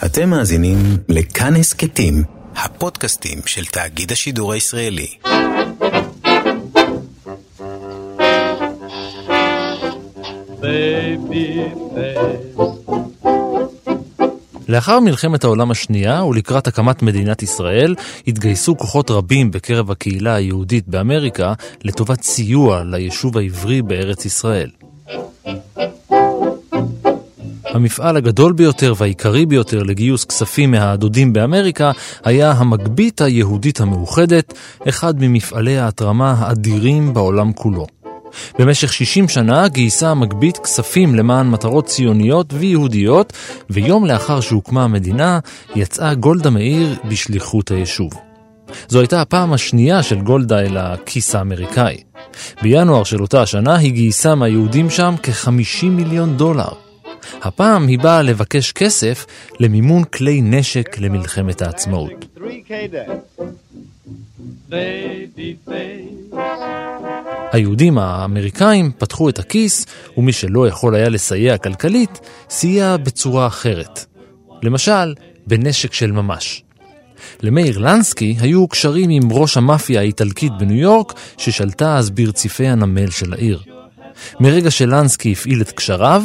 אתם מאזינים לכאן הסכתים, הפודקאסטים של תאגיד השידור הישראלי. לאחר מלחמת העולם השנייה ולקראת הקמת מדינת ישראל, התגייסו כוחות רבים בקרב הקהילה היהודית באמריקה לטובת סיוע ליישוב העברי בארץ ישראל. המפעל הגדול ביותר והעיקרי ביותר לגיוס כספים מהדודים באמריקה היה המגבית היהודית המאוחדת, אחד ממפעלי ההתרמה האדירים בעולם כולו. במשך 60 שנה גייסה המגבית כספים למען מטרות ציוניות ויהודיות, ויום לאחר שהוקמה המדינה, יצאה גולדה מאיר בשליחות היישוב. זו הייתה הפעם השנייה של גולדה אל הכיס האמריקאי. בינואר של אותה השנה היא גייסה מהיהודים שם כ-50 מיליון דולר. הפעם היא באה לבקש כסף למימון כלי נשק למלחמת העצמאות. היהודים האמריקאים פתחו את הכיס, ומי שלא יכול היה לסייע כלכלית, סייע בצורה אחרת. למשל, בנשק של ממש. למאיר לנסקי היו קשרים עם ראש המאפיה האיטלקית בניו יורק, ששלטה אז ברציפי הנמל של העיר. מרגע שלנסקי הפעיל את קשריו,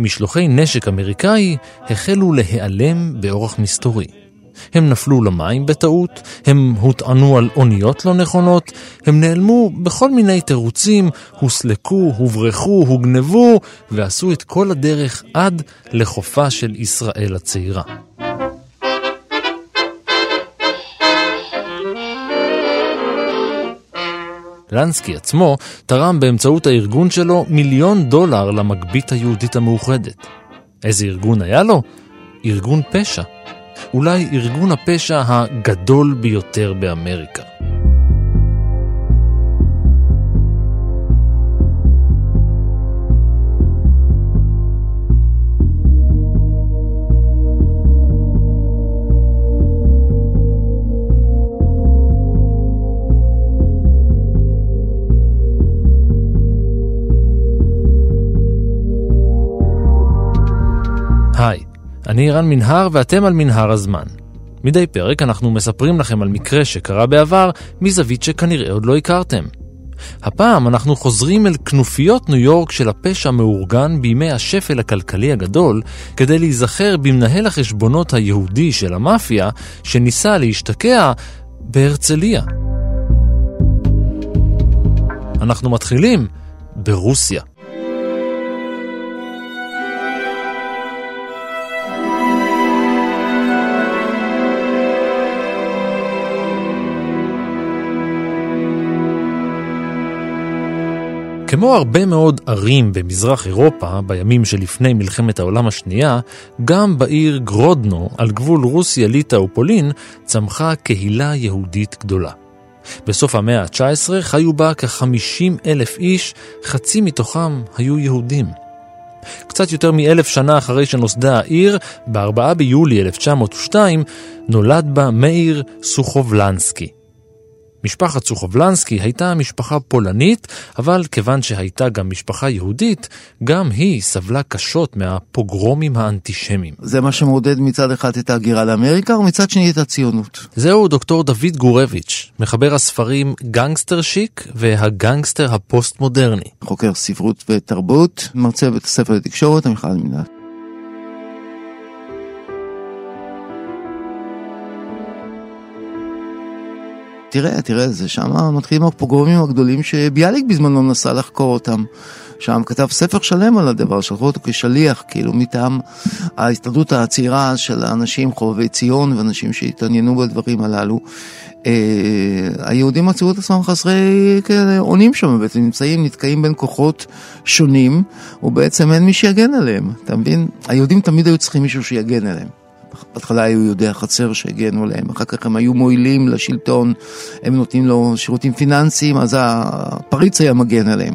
משלוחי נשק אמריקאי החלו להיעלם באורח מסתורי. הם נפלו למים בטעות, הם הוטענו על אוניות לא נכונות, הם נעלמו בכל מיני תירוצים, הוסלקו, הוברחו, הוגנבו, ועשו את כל הדרך עד לחופה של ישראל הצעירה. לנסקי עצמו תרם באמצעות הארגון שלו מיליון דולר למגבית היהודית המאוחדת. איזה ארגון היה לו? ארגון פשע. אולי ארגון הפשע הגדול ביותר באמריקה. היי, אני רן מנהר ואתם על מנהר הזמן. מדי פרק אנחנו מספרים לכם על מקרה שקרה בעבר מזווית שכנראה עוד לא הכרתם. הפעם אנחנו חוזרים אל כנופיות ניו יורק של הפשע המאורגן בימי השפל הכלכלי הגדול, כדי להיזכר במנהל החשבונות היהודי של המאפיה, שניסה להשתקע בהרצליה. אנחנו מתחילים ברוסיה. כמו הרבה מאוד ערים במזרח אירופה בימים שלפני מלחמת העולם השנייה, גם בעיר גרודנו, על גבול רוסיה, ליטא ופולין, צמחה קהילה יהודית גדולה. בסוף המאה ה-19 חיו בה כ-50 אלף איש, חצי מתוכם היו יהודים. קצת יותר מאלף שנה אחרי שנוסדה העיר, ב-4 ביולי 1902, נולד בה מאיר סוחובלנסקי. משפחת סוחובלנסקי הייתה משפחה פולנית, אבל כיוון שהייתה גם משפחה יהודית, גם היא סבלה קשות מהפוגרומים האנטישמיים. זה מה שמעודד מצד אחד את ההגירה לאמריקה, ומצד שני את הציונות. זהו דוקטור דוד גורביץ', מחבר הספרים gangster chic והגנגסטר הפוסט-מודרני. חוקר ספרות ותרבות, מרצה בבית הספר לתקשורת, המכללה למינהל. תראה, תראה, זה שם מתחילים הפוגרומים הגדולים שביאליק בזמנו נסע לחקור אותם. שם כתב ספר שלם על הדבר, שלחו אותו כשליח, כאילו מטעם ההסתדרות הצעירה של האנשים חובבי ציון ואנשים שהתעניינו בדברים הללו. אה, היהודים מצאו את עצמם חסרי אונים שם, בעצם נמצאים, נתקעים בין כוחות שונים, ובעצם אין מי שיגן עליהם, אתה מבין? היהודים תמיד היו צריכים מישהו שיגן עליהם. בהתחלה היו יהודי החצר שהגנו עליהם, אחר כך הם היו מועילים לשלטון, הם נותנים לו שירותים פיננסיים, אז הפריץ היה מגן עליהם.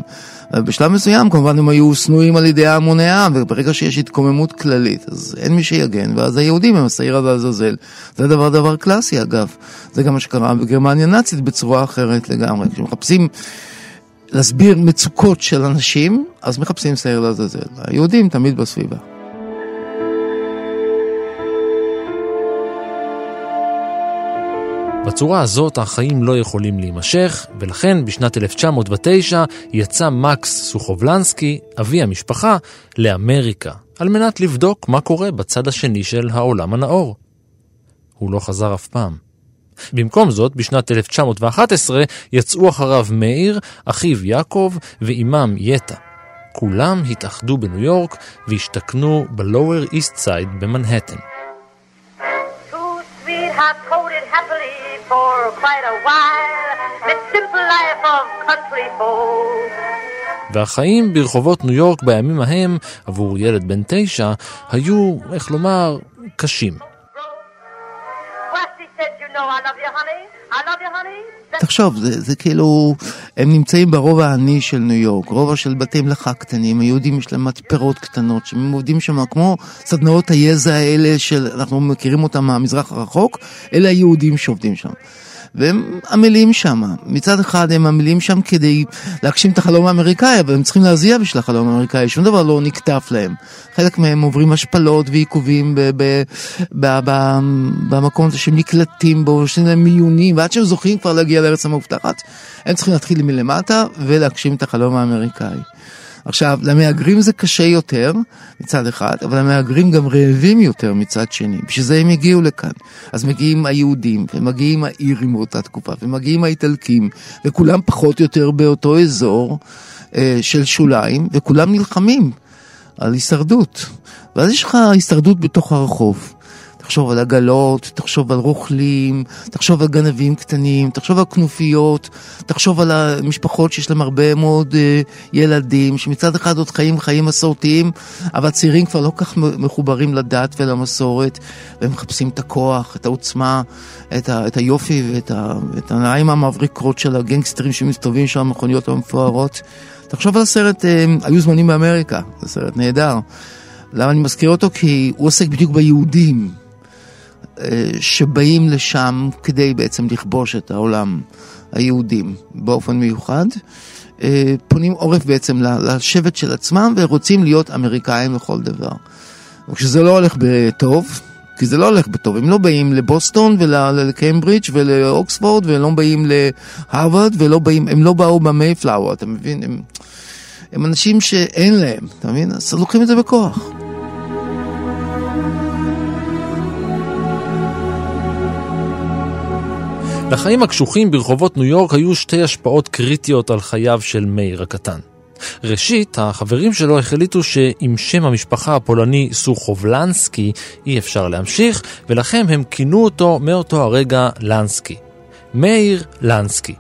בשלב מסוים כמובן הם היו שנואים על ידי המוני העם, וברגע שיש התקוממות כללית, אז אין מי שיגן, ואז היהודים הם השעיר לעזאזל. זה דבר דבר קלאסי אגב, זה גם מה שקרה בגרמניה נאצית בצורה אחרת לגמרי. כשמחפשים להסביר מצוקות של אנשים, אז מחפשים שעיר לעזאזל. היהודים תמיד בסביבה. בצורה הזאת החיים לא יכולים להימשך, ולכן בשנת 1909 יצא מקס סוחובלנסקי, אבי המשפחה, לאמריקה, על מנת לבדוק מה קורה בצד השני של העולם הנאור. הוא לא חזר אף פעם. במקום זאת, בשנת 1911 יצאו אחריו מאיר, אחיו יעקב ואימם יטה. כולם התאחדו בניו יורק והשתכנו ב-Lower East Side במנהטן. והחיים ברחובות ניו יורק בימים ההם, עבור ילד בן תשע, היו, איך לומר, קשים. תחשוב, זה, זה כאילו, הם נמצאים ברובע העני של ניו יורק, רובע של בתי מלאכה קטנים, היהודים יש להם מתפרות קטנות, שהם עובדים שם כמו סדנאות היזע האלה שאנחנו מכירים אותם מהמזרח הרחוק, אלה היהודים שעובדים שם. והם עמלים שם. מצד אחד הם עמלים שם כדי להגשים את החלום האמריקאי, אבל הם צריכים להזיע בשביל החלום האמריקאי, שום דבר לא נקטף להם. חלק מהם עוברים השפלות ועיכובים במקום הזה שהם נקלטים בו, יש להם מיונים, ועד שהם זוכים כבר להגיע לארץ המובטחת, הם צריכים להתחיל מלמטה ולהגשים את החלום האמריקאי. עכשיו, למהגרים זה קשה יותר מצד אחד, אבל המהגרים גם רעבים יותר מצד שני. בשביל זה הם הגיעו לכאן. אז מגיעים היהודים, ומגיעים האירים באותה תקופה, ומגיעים האיטלקים, וכולם פחות או יותר באותו אזור אה, של שוליים, וכולם נלחמים על הישרדות. ואז יש לך הישרדות בתוך הרחוב. תחשוב על עגלות, תחשוב על רוכלים, תחשוב על גנבים קטנים, תחשוב על כנופיות, תחשוב על המשפחות שיש להם הרבה מאוד uh, ילדים, שמצד אחד עוד חיים חיים מסורתיים, אבל צעירים כבר לא כך מחוברים לדת ולמסורת, והם מחפשים את הכוח, את העוצמה, את, ה, את היופי ואת ה, את הנעיים המבריקות של הגנגסטרים שמסתובבים שם, המכוניות המפוארות. תחשוב על הסרט, uh, היו זמנים באמריקה, זה סרט נהדר. למה אני מזכיר אותו? כי הוא עוסק בדיוק ביהודים. שבאים לשם כדי בעצם לכבוש את העולם היהודים באופן מיוחד, אה, פונים עורף בעצם לשבט של עצמם ורוצים להיות אמריקאים לכל דבר. וכשזה לא הולך בטוב, כי זה לא הולך בטוב, הם לא באים לבוסטון ולקיימברידג' ולאוקספורד ולא באים להרווארד ולא באים, הם לא באו במייפלאואר, אתה מבין? הם, הם אנשים שאין להם, אתה מבין? אז לוקחים את זה בכוח. לחיים הקשוחים ברחובות ניו יורק היו שתי השפעות קריטיות על חייו של מאיר הקטן. ראשית, החברים שלו החליטו שעם שם המשפחה הפולני סוחובלנסקי אי אפשר להמשיך, ולכן הם כינו אותו מאותו הרגע לנסקי. מאיר לנסקי.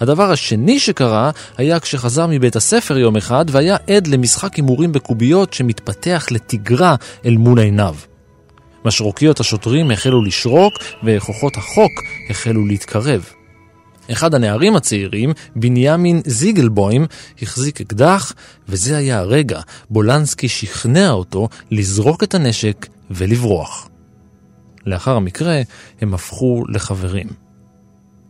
הדבר השני שקרה היה כשחזר מבית הספר יום אחד והיה עד למשחק הימורים בקוביות שמתפתח לתגרה אל מול עיניו. משרוקיות השוטרים החלו לשרוק וכוחות החוק החלו להתקרב. אחד הנערים הצעירים, בנימין זיגלבוים, החזיק אקדח, וזה היה הרגע בו לנסקי שכנע אותו לזרוק את הנשק ולברוח. לאחר המקרה הם הפכו לחברים.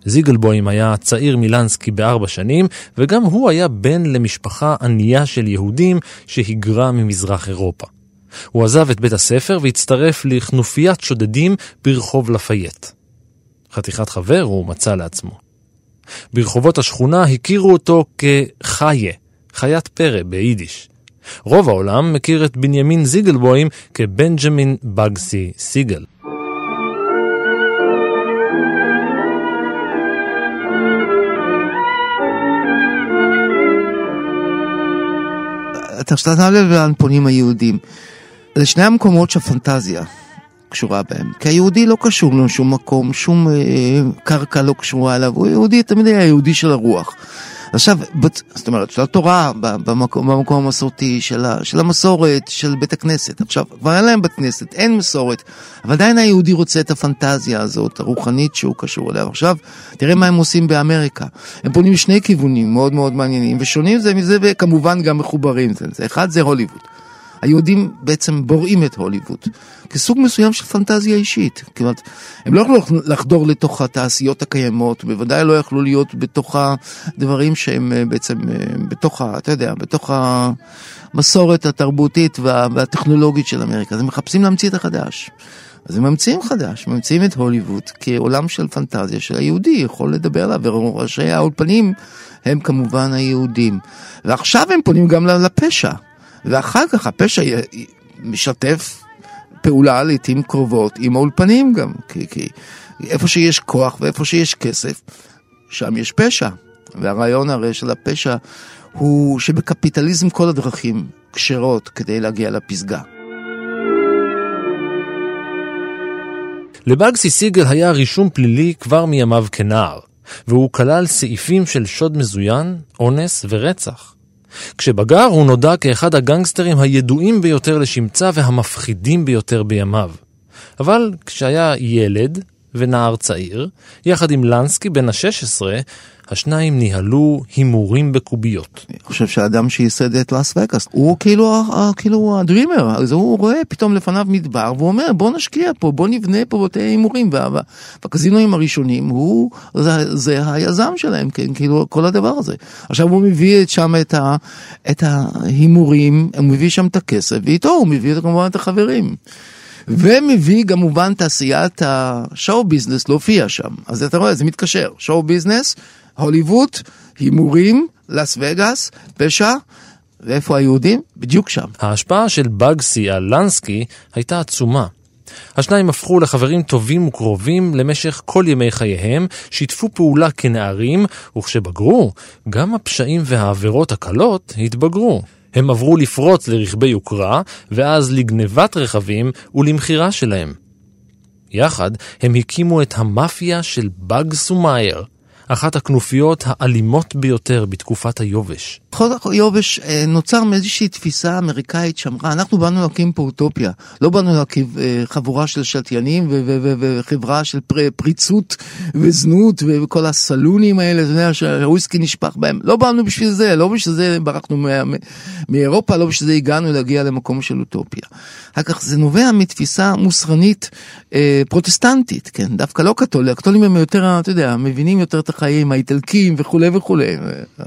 זיגלבוים היה צעיר מלנסקי בארבע שנים, וגם הוא היה בן למשפחה ענייה של יהודים שהיגרה ממזרח אירופה. הוא עזב את בית הספר והצטרף לכנופיית שודדים ברחוב לפייט. חתיכת חבר הוא מצא לעצמו. ברחובות השכונה הכירו אותו כחיה, חיית פרא ביידיש. רוב העולם מכיר את בנימין זיגלבוים כבנג'מין בגסי סיגל. אתה שם לב לאן פונים היהודים. זה שני המקומות שהפנטזיה קשורה בהם. כי היהודי לא קשור לשום מקום, שום אה, קרקע לא קשורה אליו, הוא יהודי, תמיד היה יהודי של הרוח. עכשיו, זאת אומרת, של התורה, במקום, במקום המסורתי, של, ה, של המסורת, של בית הכנסת. עכשיו, כבר אין להם בית כנסת, אין מסורת, אבל עדיין היהודי רוצה את הפנטזיה הזאת, הרוחנית שהוא קשור אליה. עכשיו, תראה מה הם עושים באמריקה. הם פונים לשני כיוונים מאוד מאוד מעניינים, ושונים זה מזה, וכמובן גם מחוברים זה. אחד זה הוליווד. היהודים בעצם בוראים את הוליווד כסוג מסוים של פנטזיה אישית. כלומר, הם לא יכלו לחדור לתוך התעשיות הקיימות, בוודאי לא יכלו להיות בתוך הדברים שהם אה, בעצם, אה, בתוך, אתה יודע, בתוך המסורת התרבותית וה, והטכנולוגית של אמריקה. אז הם מחפשים להמציא את החדש. אז הם ממציאים חדש, ממציאים את הוליווד כעולם של פנטזיה של היהודי יכול לדבר עליו, וראשי האולפנים הם כמובן היהודים. ועכשיו הם פונים גם לפשע, ואחר כך הפשע משתף פעולה לעיתים קרובות עם האולפנים גם, כי, כי איפה שיש כוח ואיפה שיש כסף, שם יש פשע. והרעיון הרי של הפשע הוא שבקפיטליזם כל הדרכים כשרות כדי להגיע לפסגה. לבאגסי סיגל היה רישום פלילי כבר מימיו כנער, והוא כלל סעיפים של שוד מזוין, אונס ורצח. כשבגר הוא נודע כאחד הגנגסטרים הידועים ביותר לשמצה והמפחידים ביותר בימיו. אבל כשהיה ילד ונער צעיר, יחד עם לנסקי בן ה-16, השניים ניהלו הימורים בקוביות. אני חושב שהאדם שייסד את לאס וגאס הוא כאילו, כאילו הדרימר, אז הוא רואה פתאום לפניו מדבר והוא אומר בוא נשקיע פה, בוא נבנה פה בתי הימורים. והקזינואים הראשונים הוא, זה, זה היזם שלהם, כן, כאילו כל הדבר הזה. עכשיו הוא מביא שם את, ה, את ההימורים, הוא מביא שם את הכסף ואיתו הוא מביא כמובן את החברים. ומביא כמובן תעשיית השואו ביזנס להופיע שם. אז אתה רואה, זה מתקשר, שואו ביזנס, הוליווד, הימורים, לס וגאס, פשע. ואיפה היהודים? בדיוק שם. ההשפעה של בגסי על לנסקי הייתה עצומה. השניים הפכו לחברים טובים וקרובים למשך כל ימי חייהם, שיתפו פעולה כנערים, וכשבגרו, גם הפשעים והעבירות הקלות התבגרו. הם עברו לפרוץ לרכבי יוקרה, ואז לגנבת רכבים ולמכירה שלהם. יחד הם הקימו את המאפיה של באגס ומאייר, אחת הכנופיות האלימות ביותר בתקופת היובש. חוק היובש אה, נוצר מאיזושהי תפיסה אמריקאית שאמרה, אנחנו באנו להקים פה אוטופיה, לא באנו להקים אה, חבורה של שתיינים וחברה של פריצות וזנות וכל הסלונים האלה, אתה יודע, שהוויסקי נשפך בהם, לא באנו בשביל זה, לא בשביל זה ברחנו מאירופה, לא בשביל זה הגענו להגיע למקום של אוטופיה. אחר כך זה נובע מתפיסה מוסרנית אה, פרוטסטנטית, כן, דווקא לא קתולים, הקתולים הם יותר, אתה יודע, מבינים יותר את החיים, האיטלקים וכולי וכולי,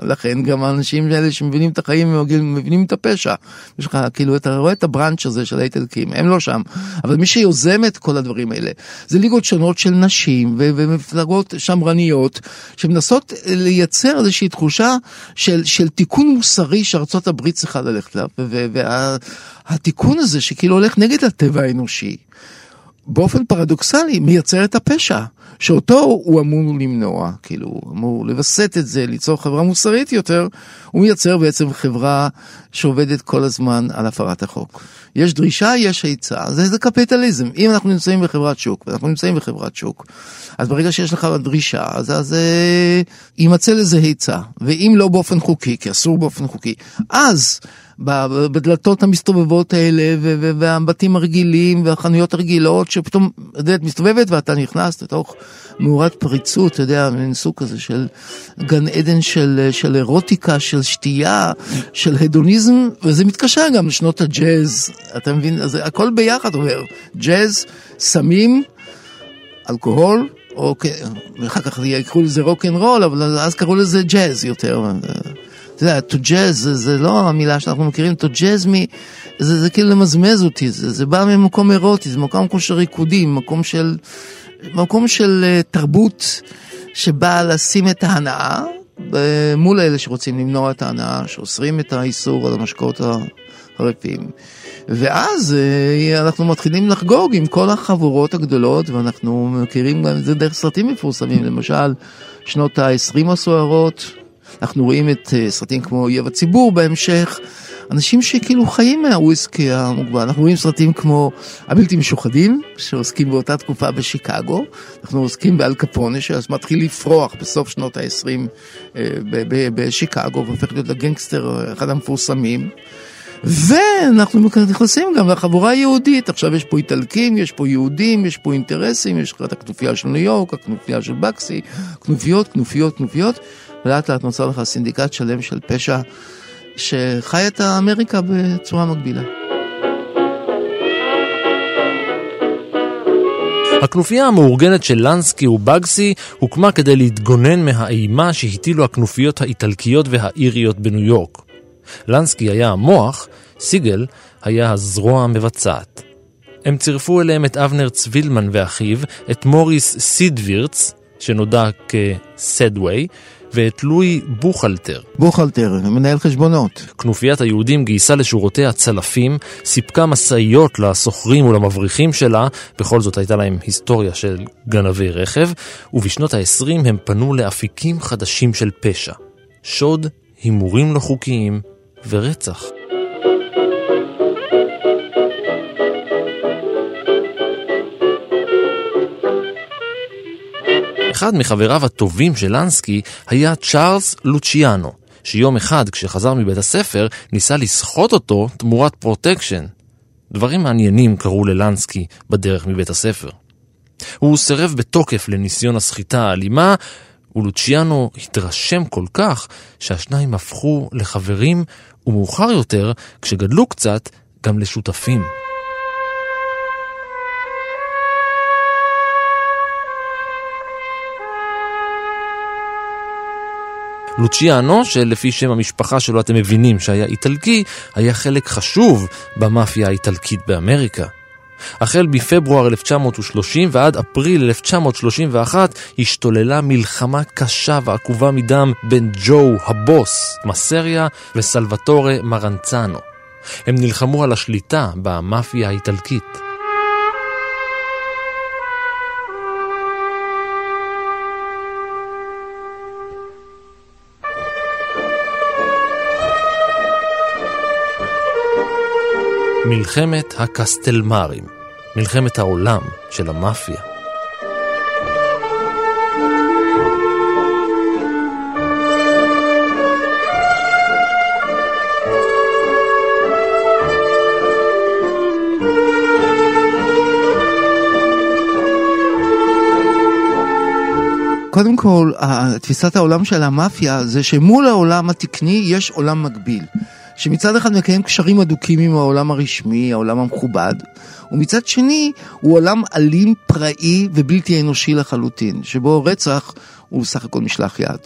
לכן גם האנשים האלה שמבינים את החיים מבינים את הפשע. יש לך, כאילו, אתה רואה את הבראנץ' הזה של האיטלקים, הם לא שם, אבל מי שיוזם את כל הדברים האלה, זה ליגות שונות של נשים ומפלגות שמרניות, שמנסות לייצר איזושהי תחושה של, של תיקון מוסרי שארצות הברית צריכה ללכת אליו, והתיקון הזה שכאילו הולך נגד הטבע האנושי. באופן פרדוקסלי מייצר את הפשע, שאותו הוא אמור למנוע, כאילו, הוא אמור לווסת את זה, ליצור חברה מוסרית יותר, הוא מייצר בעצם חברה שעובדת כל הזמן על הפרת החוק. יש דרישה, יש היצע, זה, זה קפיטליזם. אם אנחנו נמצאים בחברת שוק, ואנחנו נמצאים בחברת שוק, אז ברגע שיש לך דרישה, אז, אז אה, יימצא לזה היצע, ואם לא באופן חוקי, כי אסור באופן חוקי, אז בדלתות המסתובבות האלה והבתים הרגילים והחנויות הרגילות שפתאום הדלת מסתובבת ואתה נכנס לתוך מאורת פריצות, אתה יודע, מין סוג כזה של גן עדן של, של אירוטיקה, של שתייה, של הדוניזם, וזה מתקשר גם לשנות הג'אז, אתה מבין? אז הכל ביחד אומר, ג'אז, סמים, אלכוהול, או אחר כך יקראו לזה rock and roll, אבל אז קראו לזה ג'אז יותר. אתה יודע, to jazz זה, זה לא המילה שאנחנו מכירים, to jazz me, זה, זה כאילו למזמז אותי, זה, זה בא ממקום אירוטי, זה מקום של ריקודים, מקום של, מקום של uh, תרבות שבאה לשים את ההנאה מול אלה שרוצים למנוע את ההנאה, שאוסרים את האיסור על המשקאות החריפים. ואז uh, אנחנו מתחילים לחגוג עם כל החבורות הגדולות, ואנחנו מכירים גם את זה דרך סרטים מפורסמים, למשל שנות ה-20 הסוערות. אנחנו רואים את אה, סרטים כמו אויב הציבור בהמשך, אנשים שכאילו חיים מהוויסקי המוגבל. אנחנו רואים סרטים כמו הבלתי משוחדים, שעוסקים באותה תקופה בשיקגו, אנחנו עוסקים באל קפונה, שאז מתחיל לפרוח בסוף שנות ה-20 אה, בשיקגו, והופך להיות הגנגסטר אחד המפורסמים. ואנחנו נכנסים גם לחבורה היהודית, עכשיו יש פה איטלקים, יש פה יהודים, יש פה אינטרסים, יש לך את הכנופיה של ניו יורק, הכנופיה של בקסי, כנופיות, כנופיות, כנופיות, ולאט לאט נוצר לך סינדיקט שלם של פשע שחי את האמריקה בצורה מקבילה. הכנופיה המאורגנת של לנסקי ובגסי הוקמה כדי להתגונן מהאימה שהטילו הכנופיות האיטלקיות והאיריות בניו יורק. לנסקי היה המוח, סיגל היה הזרוע המבצעת. הם צירפו אליהם את אבנר צווילמן ואחיו, את מוריס סידווירץ, שנודע כסדווי, ואת לואי בוכלטר. בוכלטר, מנהל חשבונות. כנופיית היהודים גייסה לשורותיה צלפים, סיפקה משאיות לסוחרים ולמבריחים שלה, בכל זאת הייתה להם היסטוריה של גנבי רכב, ובשנות ה-20 הם פנו לאפיקים חדשים של פשע. שוד, הימורים לא חוקיים ורצח. אחד מחבריו הטובים של לנסקי היה צ'ארלס לוציאנו, שיום אחד כשחזר מבית הספר ניסה לסחוט אותו תמורת פרוטקשן. דברים מעניינים קרו ללנסקי בדרך מבית הספר. הוא סירב בתוקף לניסיון הסחיטה האלימה, ולוציאנו התרשם כל כך שהשניים הפכו לחברים, ומאוחר יותר, כשגדלו קצת, גם לשותפים. לוציאנו, שלפי שם המשפחה שלו אתם מבינים שהיה איטלקי, היה חלק חשוב במאפיה האיטלקית באמריקה. החל בפברואר 1930 ועד אפריל 1931 השתוללה מלחמה קשה ועקובה מדם בין ג'ו הבוס מסריה וסלווטורה מרנצנו. הם נלחמו על השליטה במאפיה האיטלקית. מלחמת הקסטלמרים, מלחמת העולם של המאפיה. קודם כל, תפיסת העולם של המאפיה זה שמול העולם התקני יש עולם מקביל. שמצד אחד מקיים קשרים הדוקים עם העולם הרשמי, העולם המכובד, ומצד שני הוא עולם אלים, פראי ובלתי אנושי לחלוטין, שבו רצח הוא בסך הכל משלח יד.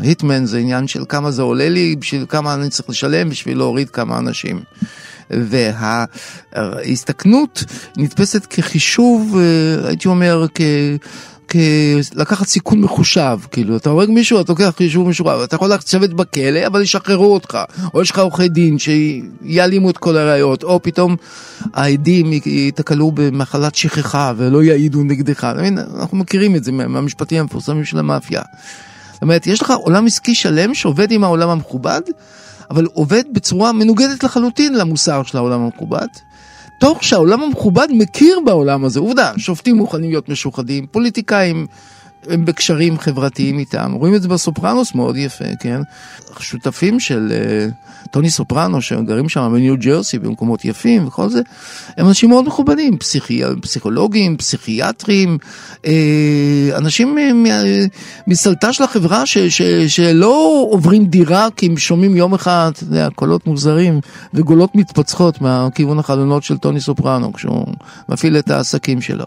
היטמן זה עניין של כמה זה עולה לי, בשביל כמה אני צריך לשלם בשביל להוריד כמה אנשים. וההסתכנות נתפסת כחישוב, אה, הייתי אומר, כ... לקחת סיכון מחושב, כאילו, אתה הורג מישהו, אתה לוקח חישוב משורר, אתה יכול לשבת בכלא, אבל ישחררו אותך, או יש לך עורכי דין שיעלימו את כל הראיות, או פתאום העדים ייתקלו במחלת שכחה ולא יעידו נגדך? אנחנו מכירים את זה מהמשפטים המפורסמים של המאפיה. זאת אומרת, יש לך עולם עסקי שלם שעובד עם העולם המכובד, אבל עובד בצורה מנוגדת לחלוטין למוסר של העולם המכובד. תוך שהעולם המכובד מכיר בעולם הזה. עובדה, שופטים מוכנים להיות משוחדים, פוליטיקאים הם בקשרים חברתיים איתם. רואים את זה בסופרנוס מאוד יפה, כן? שותפים של uh, טוני סופרנו, שגרים שם בניו ג'רסי, במקומות יפים וכל זה, הם אנשים מאוד מכובדים, פסיכי, פסיכולוגים, פסיכיאטרים, uh, אנשים מסלטה של החברה ש, ש, שלא עוברים דירה כי הם שומעים יום אחד, אתה יודע, קולות מוזרים וגולות מתפצחות מהכיוון החלונות של טוני סופרנו, כשהוא מפעיל את העסקים שלו.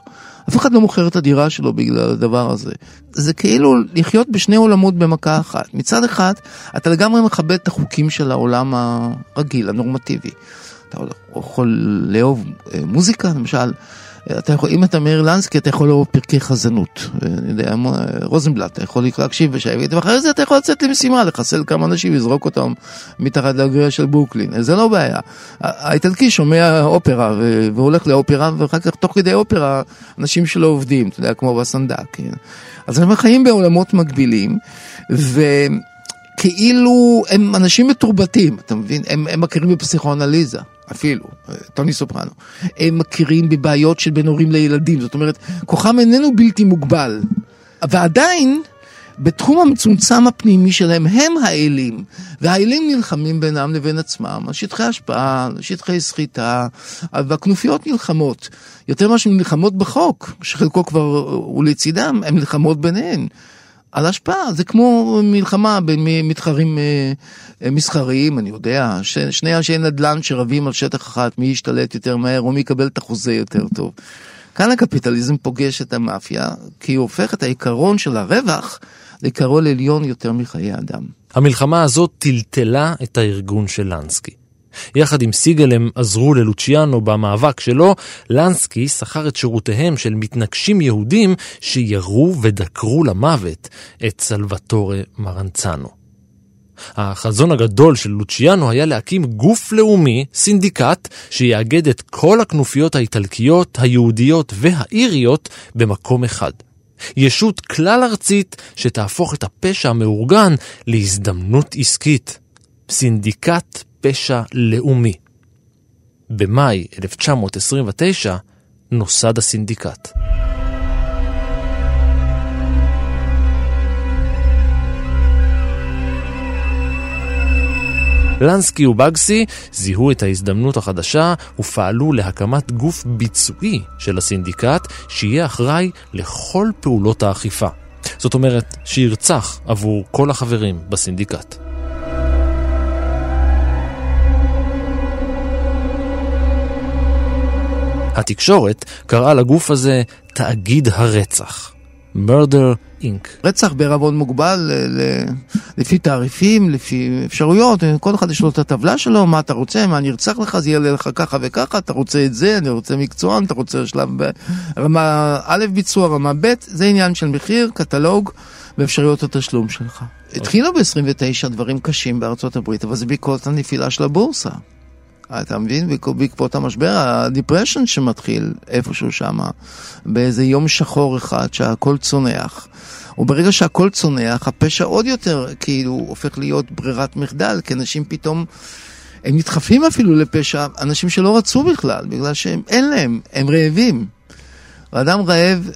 אף אחד לא מוכר את הדירה שלו בגלל הדבר הזה. זה כאילו לחיות בשני עולמות במכה אחת. מצד אחד, אתה לגמרי מכבד את החוקים של העולם הרגיל, הנורמטיבי. אתה יכול לאהוב אה, מוזיקה, למשל. אתה יכול, אם אתה מאיר לנסקי, אתה יכול לאהוב פרקי חזנות. אני יודע, רוזנבלט, אתה יכול להקשיב בשייבית, ואחרי זה אתה יכול לצאת למשימה, לחסל כמה אנשים, לזרוק אותם מתחת לגריה של ברוקלין. זה לא בעיה. האיטלקי שומע אופרה והולך לאופרה, ואחר כך תוך כדי אופרה, אנשים שלו עובדים, אתה יודע, כמו בסנדק. אז הם חיים בעולמות מקבילים, ו... כאילו הם אנשים מתורבתים, אתה מבין? הם, הם מכירים בפסיכואנליזה. אפילו, טוני סופרנו, הם מכירים בבעיות של בין הורים לילדים, זאת אומרת, כוחם איננו בלתי מוגבל, ועדיין, בתחום המצומצם הפנימי שלהם הם האלים, והאלים נלחמים בינם לבין עצמם על שטחי השפעה, על שטחי סחיטה, והכנופיות נלחמות, יותר ממה שהן נלחמות בחוק, שחלקו כבר הוא לצידם, הן נלחמות ביניהן. על השפעה, זה כמו מלחמה בין מתחרים אה, אה, מסחריים, אני יודע, ש, שני אנשי נדל"ן שרבים על שטח אחת, מי ישתלט יותר מהר או מי יקבל את החוזה יותר טוב. כאן הקפיטליזם פוגש את המאפיה, כי הוא הופך את העיקרון של הרווח לעיקרון עליון יותר מחיי אדם. המלחמה הזאת טלטלה את הארגון של לנסקי. יחד עם סיגל הם עזרו ללוציאנו במאבק שלו, לנסקי שכר את שירותיהם של מתנגשים יהודים שירו ודקרו למוות את סלווטורה מרנצנו. החזון הגדול של לוציאנו היה להקים גוף לאומי, סינדיקט, שיאגד את כל הכנופיות האיטלקיות, היהודיות והאיריות במקום אחד. ישות כלל ארצית שתהפוך את הפשע המאורגן להזדמנות עסקית. סינדיקט פשע לאומי. במאי 1929 נוסד הסינדיקט. לנסקי ובאגסי זיהו את ההזדמנות החדשה ופעלו להקמת גוף ביצועי של הסינדיקט שיהיה אחראי לכל פעולות האכיפה. זאת אומרת, שירצח עבור כל החברים בסינדיקט. התקשורת קראה לגוף הזה תאגיד הרצח. Murder Inc. רצח בערבון מוגבל לפי תעריפים, לפי אפשרויות, כל אחד יש לו את הטבלה שלו, מה אתה רוצה, מה אני ארצח לך, זה יעלה לך ככה וככה, אתה רוצה את זה, אני רוצה מקצוען, אתה רוצה שלב רמה א' ביצוע, רמה ב', זה עניין של מחיר, קטלוג ואפשרויות התשלום שלך. התחילו ב-29 דברים קשים בארצות הברית, אבל זה בעקבות הנפילה של הבורסה. אתה מבין? בעקבות המשבר, הדיפרשן שמתחיל איפשהו שם, באיזה יום שחור אחד שהכל צונח. וברגע שהכל צונח, הפשע עוד יותר כאילו הופך להיות ברירת מחדל, כי אנשים פתאום, הם נדחפים אפילו לפשע, אנשים שלא רצו בכלל, בגלל שהם אין להם, הם רעבים. ואדם רעב,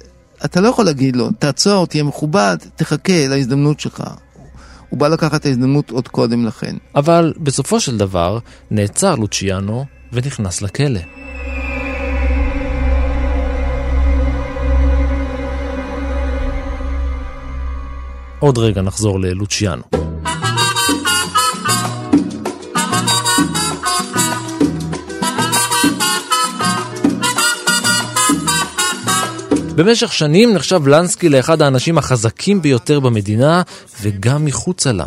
אתה לא יכול להגיד לו, תעצור, תהיה מכובד, תחכה להזדמנות שלך. הוא בא לקחת את ההזדמנות עוד קודם לכן. אבל בסופו של דבר נעצר לוציאנו ונכנס לכלא. עוד רגע נחזור ללוציאנו. במשך שנים נחשב לנסקי לאחד האנשים החזקים ביותר במדינה וגם מחוצה לה.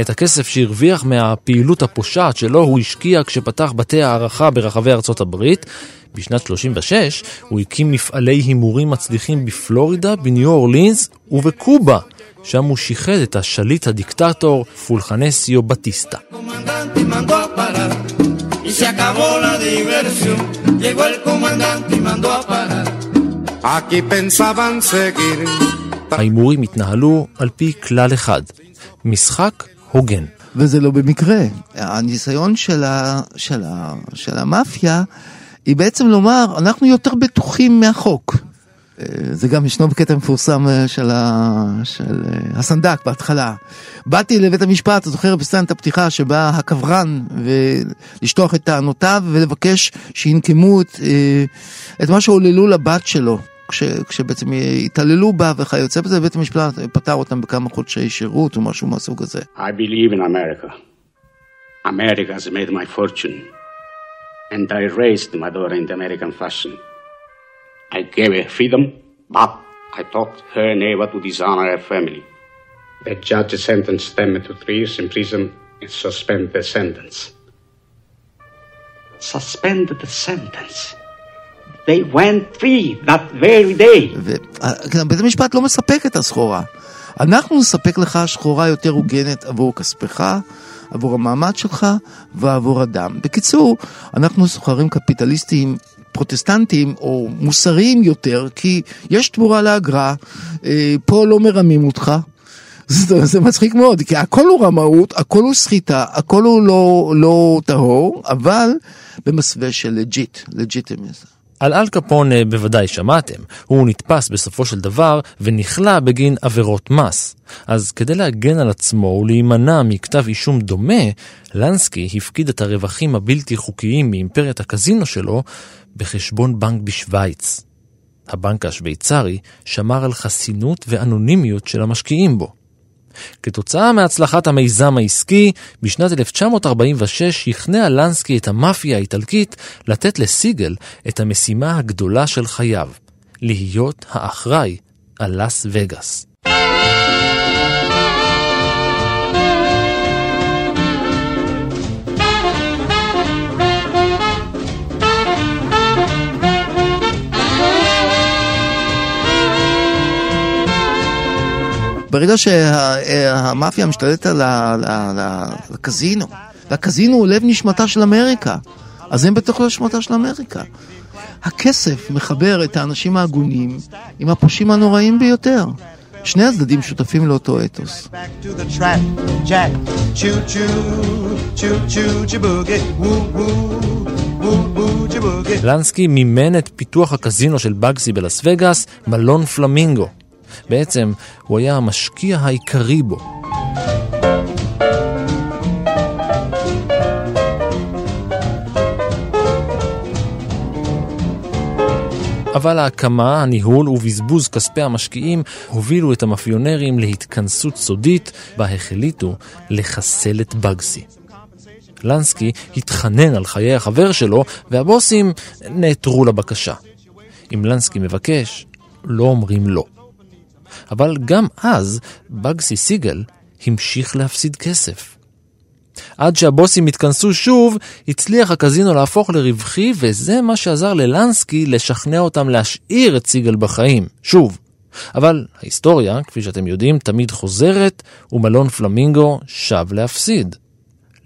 את הכסף שהרוויח מהפעילות הפושעת שלו הוא השקיע כשפתח בתי הערכה ברחבי ארצות הברית. בשנת 36 הוא הקים מפעלי הימורים מצליחים בפלורידה, בניו אורלינס ובקובה, שם הוא שיחד את השליט הדיקטטור פולחנסיו בטיסטה. ההימורים התנהלו על פי כלל אחד, משחק הוגן. וזה לא במקרה. הניסיון של, ה, של, ה, של המאפיה היא בעצם לומר, אנחנו יותר בטוחים מהחוק. אה, זה גם ישנו בקטע מפורסם אה, של, ה, של אה, הסנדק בהתחלה. באתי לבית המשפט, אתה זוכר בסצנת הפתיחה שבה הקברן ולשטוח את טענותיו ולבקש שינקמו את, את מה שהוללו לבת שלו. כש, כשבעצם התעללו בה וכיוצא בזה, בית המשפט פטר אותם בכמה חודשי שירות או משהו מהסוג הזה. I believe in America. America has made my fortune. And I raised my daughter in the American fashion. I gave her freedom, but I taught her never to dishonor her family. The judge sentenced them to three years in prison and suspended the sentence. Suspended the sentence. They went free that very day. בית המשפט לא מספק את הסחורה. אנחנו נספק לך שחורה יותר הוגנת עבור כספך, עבור המעמד שלך ועבור אדם. בקיצור, אנחנו סוחרים קפיטליסטיים פרוטסטנטים או מוסריים יותר, כי יש תמורה לאגרה, אה, פה לא מרמים אותך. זה, מצחיק מאוד, כי הכל הוא רמאות, הכל הוא סחיטה, הכל הוא לא, לא טהור, אבל במסווה של legit, legitimism. על אל קפונה בוודאי שמעתם, הוא נתפס בסופו של דבר ונכלא בגין עבירות מס. אז כדי להגן על עצמו ולהימנע מכתב אישום דומה, לנסקי הפקיד את הרווחים הבלתי חוקיים מאימפריית הקזינו שלו בחשבון בנק בשוויץ. הבנק השוויצרי שמר על חסינות ואנונימיות של המשקיעים בו. כתוצאה מהצלחת המיזם העסקי, בשנת 1946 שכנע לנסקי את המאפיה האיטלקית לתת לסיגל את המשימה הגדולה של חייו, להיות האחראי על לאס וגאס. ברגע שהמאפיה משתלטת על הקזינו, והקזינו הוא לב נשמתה של אמריקה, אז הם בתוך נשמתה של אמריקה. הכסף מחבר את האנשים ההגונים עם הפושעים הנוראים ביותר. שני הצדדים שותפים לאותו אתוס. לנסקי מימן את פיתוח הקזינו של בגסי בלס וגאס, מלון פלמינגו. בעצם הוא היה המשקיע העיקרי בו. אבל ההקמה, הניהול ובזבוז כספי המשקיעים הובילו את המאפיונרים להתכנסות סודית בה החליטו לחסל את בגסי. לנסקי התחנן על חיי החבר שלו והבוסים נעתרו לבקשה. אם לנסקי מבקש, לא אומרים לא. אבל גם אז בגסי סיגל המשיך להפסיד כסף. עד שהבוסים התכנסו שוב, הצליח הקזינו להפוך לרווחי, וזה מה שעזר ללנסקי לשכנע אותם להשאיר את סיגל בחיים, שוב. אבל ההיסטוריה, כפי שאתם יודעים, תמיד חוזרת, ומלון פלמינגו שב להפסיד.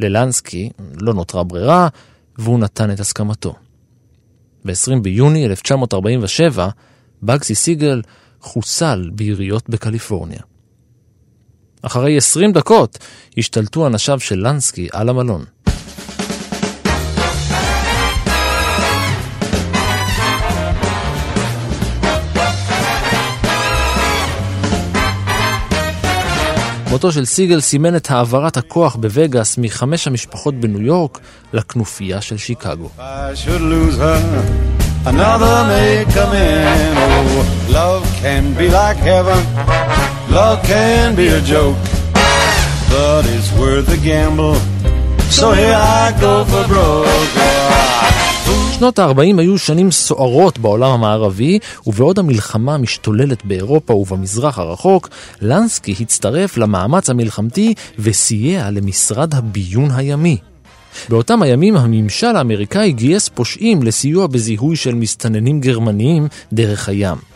ללנסקי לא נותרה ברירה, והוא נתן את הסכמתו. ב-20 ביוני 1947, בגסי סיגל חוסל ביריות בקליפורניה. אחרי 20 דקות השתלטו אנשיו של לנסקי על המלון. מותו של סיגל סימן את העברת הכוח בווגאס מחמש המשפחות בניו יורק לכנופיה של שיקגו. Another be like heaven. Love can be a joke, but it's worth a gamble. So here I go for broke. שנות ה-40 היו שנים סוערות בעולם המערבי, ובעוד המלחמה משתוללת באירופה ובמזרח הרחוק, לנסקי הצטרף למאמץ המלחמתי וסייע למשרד הביון הימי. באותם הימים הממשל האמריקאי גייס פושעים לסיוע בזיהוי של מסתננים גרמניים דרך הים.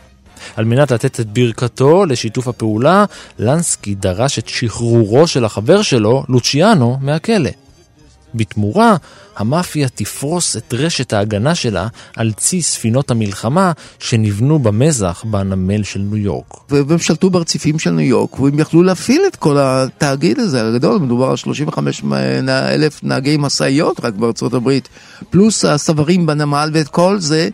על מנת לתת את ברכתו לשיתוף הפעולה, לנסקי דרש את שחרורו של החבר שלו, לוציאנו, מהכלא. בתמורה, המאפיה תפרוס את רשת ההגנה שלה על צי ספינות המלחמה שנבנו במזח בנמל של ניו יורק. והם שלטו ברציפים של ניו יורק, והם יכלו להפעיל את כל התאגיד הזה הגדול, מדובר על 35 אלף נהגי משאיות רק בארצות הברית, פלוס הסברים בנמל ואת כל זה.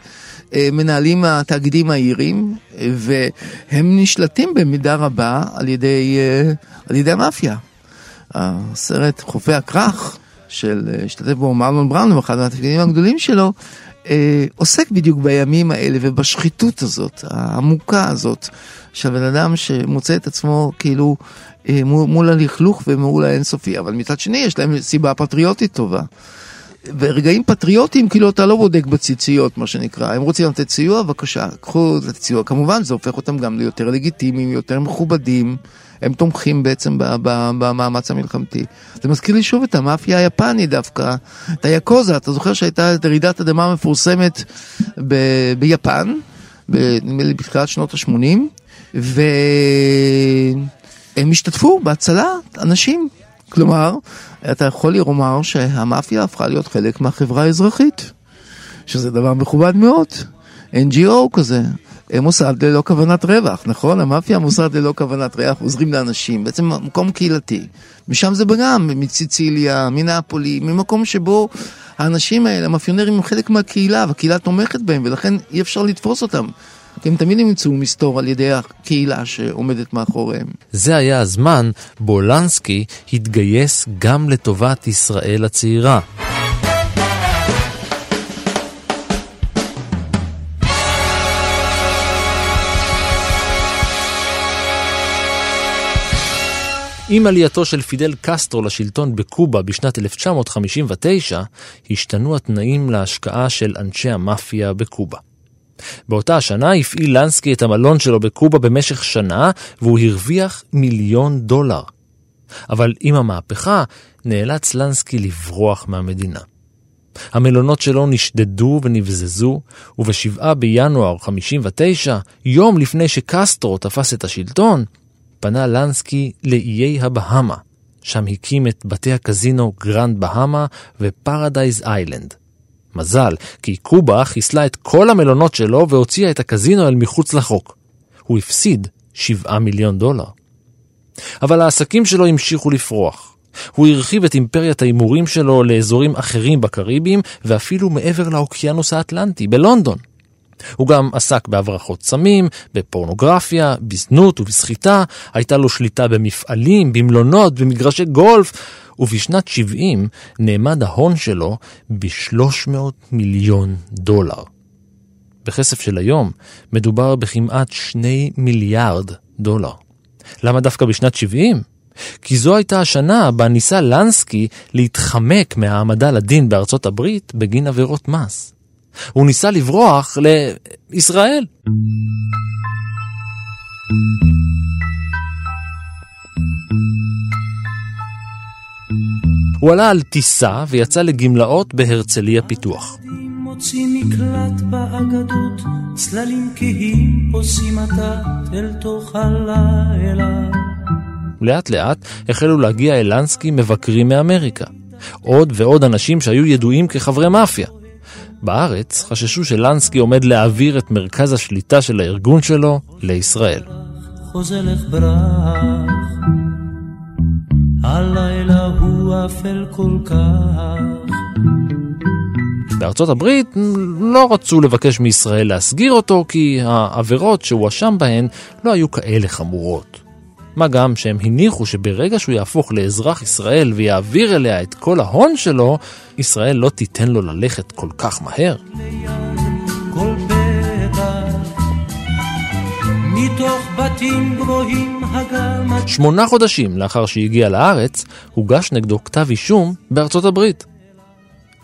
אה, מנהלים התאגידים האירים, והם נשלטים במידה רבה על ידי, אה, על ידי המאפיה. הסרט חופי הכרך, של, אה, השתתף בו מרלון בראון, אחד מהתפקידים הגדולים שלו, עוסק בדיוק בימים האלה ובשחיתות הזאת, העמוקה הזאת, של בן אדם שמוצא את עצמו כאילו מול הלכלוך ומול האינסופי, אבל מצד שני יש להם סיבה פטריוטית טובה. ורגעים פטריוטיים, כאילו אתה לא בודק בציציות, מה שנקרא. הם רוצים לתת סיוע, בבקשה, קחו לתת סיוע. כמובן, זה הופך אותם גם ליותר לגיטימיים, יותר מכובדים. הם תומכים בעצם במאמץ המלחמתי. זה מזכיר לי שוב את המאפיה היפנית דווקא, את היאקוזה, אתה זוכר שהייתה את רעידת אדמה מפורסמת ב- ביפן, נדמה לי בתחילת שנות ה-80, והם השתתפו בהצלה אנשים. כלומר, אתה יכול לומר שהמאפיה הפכה להיות חלק מהחברה האזרחית, שזה דבר מכובד מאוד. NGO כזה, מוסד ללא כוונת רווח, נכון? המאפיה מוסד ללא כוונת רווח, עוזרים לאנשים, בעצם מקום קהילתי. משם זה גם, מציציליה, מנאפולי, ממקום שבו האנשים האלה, המאפיונרים הם חלק מהקהילה, והקהילה תומכת בהם, ולכן אי אפשר לתפוס אותם. הם תמיד ימצאו מסתור על ידי הקהילה שעומדת מאחוריהם. זה היה הזמן בו לנסקי התגייס גם לטובת ישראל הצעירה. עם עלייתו של פידל קסטרו לשלטון בקובה בשנת 1959, השתנו התנאים להשקעה של אנשי המאפיה בקובה. באותה השנה הפעיל לנסקי את המלון שלו בקובה במשך שנה, והוא הרוויח מיליון דולר. אבל עם המהפכה נאלץ לנסקי לברוח מהמדינה. המלונות שלו נשדדו ונבזזו, וב-7 בינואר 59, יום לפני שקסטרו תפס את השלטון, פנה לנסקי לאיי הבהאמה, שם הקים את בתי הקזינו גרנד בהאמה ופרדייז איילנד. מזל, כי קובה חיסלה את כל המלונות שלו והוציאה את הקזינו אל מחוץ לחוק. הוא הפסיד 7 מיליון דולר. אבל העסקים שלו המשיכו לפרוח. הוא הרחיב את אימפריית ההימורים שלו לאזורים אחרים בקריביים ואפילו מעבר לאוקיינוס האטלנטי, בלונדון. הוא גם עסק בהברחות סמים, בפורנוגרפיה, בזנות ובסחיטה, הייתה לו שליטה במפעלים, במלונות, במגרשי גולף, ובשנת 70 נאמד ההון שלו ב-300 מיליון דולר. בכסף של היום מדובר בכמעט 2 מיליארד דולר. למה דווקא בשנת 70? כי זו הייתה השנה בה ניסה לנסקי להתחמק מהעמדה לדין בארצות הברית בגין עבירות מס. הוא ניסה לברוח לישראל. הוא עלה על טיסה ויצא לגמלאות בהרצליה פיתוח. מוציא מקלט באגדות, צללים כהים עושים עתת אל תוך הלילה. לאט לאט החלו להגיע אל לנסקי מבקרים מאמריקה. עוד ועוד אנשים שהיו ידועים כחברי מאפיה. בארץ חששו שלנסקי עומד להעביר את מרכז השליטה של הארגון שלו לישראל. הלילה הוא אפל כל כך. בארצות הברית לא רצו לבקש מישראל להסגיר אותו כי העבירות שהואשם בהן לא היו כאלה חמורות. מה גם שהם הניחו שברגע שהוא יהפוך לאזרח ישראל ויעביר אליה את כל ההון שלו, ישראל לא תיתן לו ללכת כל כך מהר. שמונה חודשים לאחר שהגיע לארץ, הוגש נגדו כתב אישום בארצות הברית.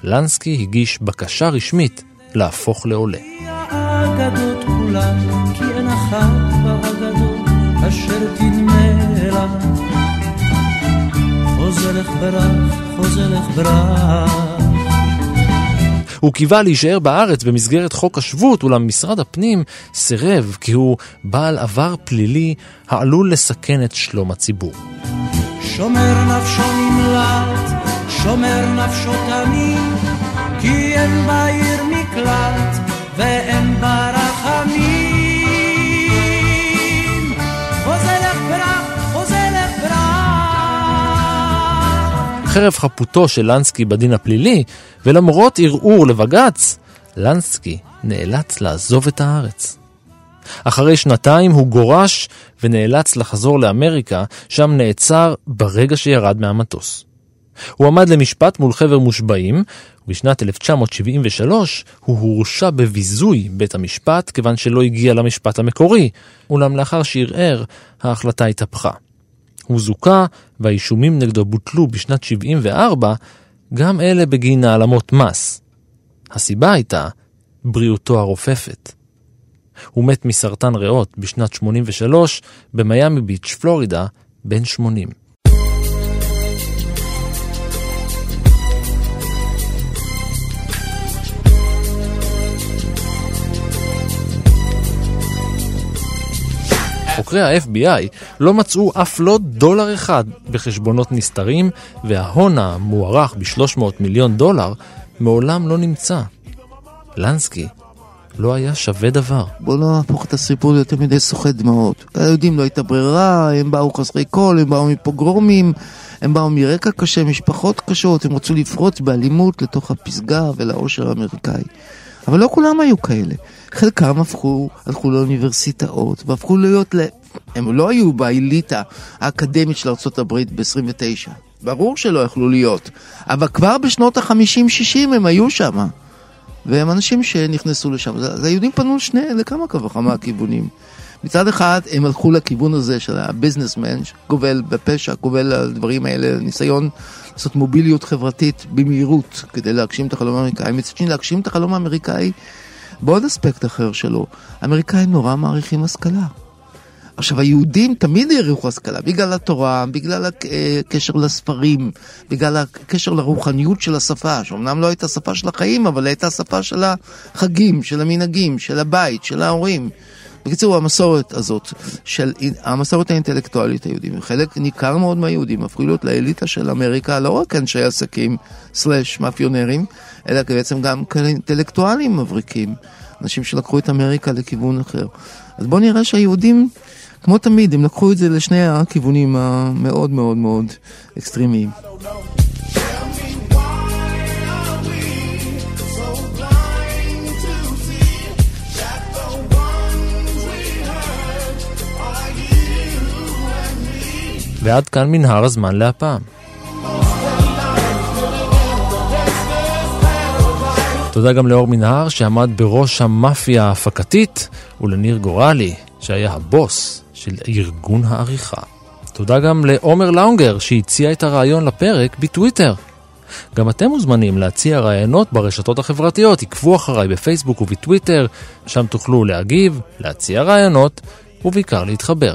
לנסקי הגיש בקשה רשמית להפוך לעולה. אשר תנמלה חוזר לך ברח, חוזר לך ברח הוא קיווה להישאר בארץ במסגרת חוק השבות, אולם משרד הפנים סירב כי הוא בעל עבר פלילי העלול לסכן את שלום הציבור. שומר נפשו נמלט, שומר נפשו תמיד, כי אין בעיר מקלט ואין בה חרף חפותו של לנסקי בדין הפלילי, ולמרות ערעור לבג"ץ, לנסקי נאלץ לעזוב את הארץ. אחרי שנתיים הוא גורש ונאלץ לחזור לאמריקה, שם נעצר ברגע שירד מהמטוס. הוא עמד למשפט מול חבר מושבעים, ובשנת 1973 הוא הורשע בביזוי בית המשפט כיוון שלא הגיע למשפט המקורי, אולם לאחר שערער, ההחלטה התהפכה. הוא זוכה והאישומים נגדו בוטלו בשנת 74, גם אלה בגין העלמות מס. הסיבה הייתה בריאותו הרופפת. הוא מת מסרטן ריאות בשנת 83 במיאמי ביץ', פלורידה, בן 80. חוקרי ה-FBI לא מצאו אף לא דולר אחד בחשבונות נסתרים, וההון המוערך ב-300 מיליון דולר מעולם לא נמצא. לנסקי לא היה שווה דבר. בוא לא נהפוך את הסיפור ליותר מדי סוחט דמעות. היהודים לא הייתה ברירה, הם באו חסרי קול, הם באו מפוגרומים, הם באו מרקע קשה, משפחות קשות, הם רצו לפרוץ באלימות לתוך הפסגה ולעושר האמריקאי. אבל לא כולם היו כאלה. חלקם הפכו, הלכו לאוניברסיטאות והפכו להיות, ל... הם לא היו באליטה האקדמית של ארה"ב ב-29. ברור שלא יכלו להיות, אבל כבר בשנות ה-50-60 הם היו שם. והם אנשים שנכנסו לשם. אז היהודים פנו שני, לכמה וכמה כיוונים. מצד אחד הם הלכו לכיוון הזה של הביזנסמן, שגובל בפשע, גובל על הדברים האלה, ניסיון לעשות מוביליות חברתית במהירות כדי להגשים את החלום האמריקאי. מצד שני, להגשים את החלום האמריקאי בעוד אספקט אחר שלו. האמריקאים נורא מעריכים השכלה. עכשיו, היהודים תמיד העריכו השכלה, בגלל התורה, בגלל הקשר לספרים, בגלל הקשר לרוחניות של השפה, שאומנם לא הייתה שפה של החיים, אבל הייתה שפה של החגים, של המנהגים, של הבית, של ההורים. בקיצור, המסורת הזאת, של המסורת האינטלקטואלית היהודים, חלק ניכר מאוד מהיהודים הפכו להיות לאליטה של אמריקה, לא רק אנשי עסקים slash מאפיונרים, אלא בעצם גם כאינטלקטואלים מבריקים, אנשים שלקחו את אמריקה לכיוון אחר. אז בואו נראה שהיהודים, כמו תמיד, הם לקחו את זה לשני הכיוונים המאוד מאוד מאוד אקסטרימיים. ועד כאן מנהר הזמן להפעם. תודה גם לאור מנהר שעמד בראש המאפיה ההפקתית, ולניר גורלי שהיה הבוס של ארגון העריכה. תודה גם לעומר לאונגר שהציע את הרעיון לפרק בטוויטר. גם אתם מוזמנים להציע רעיונות ברשתות החברתיות, עקבו אחריי בפייסבוק ובטוויטר, שם תוכלו להגיב, להציע רעיונות ובעיקר להתחבר.